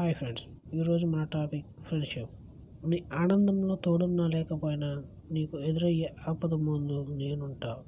Hi friends ఈరోజు మన topic friendship. నీ ఆనందంలో తోడున్నా లేకపోయినా నీకు ఎదురయ్యే ఆపద ముందు నేనుంటా.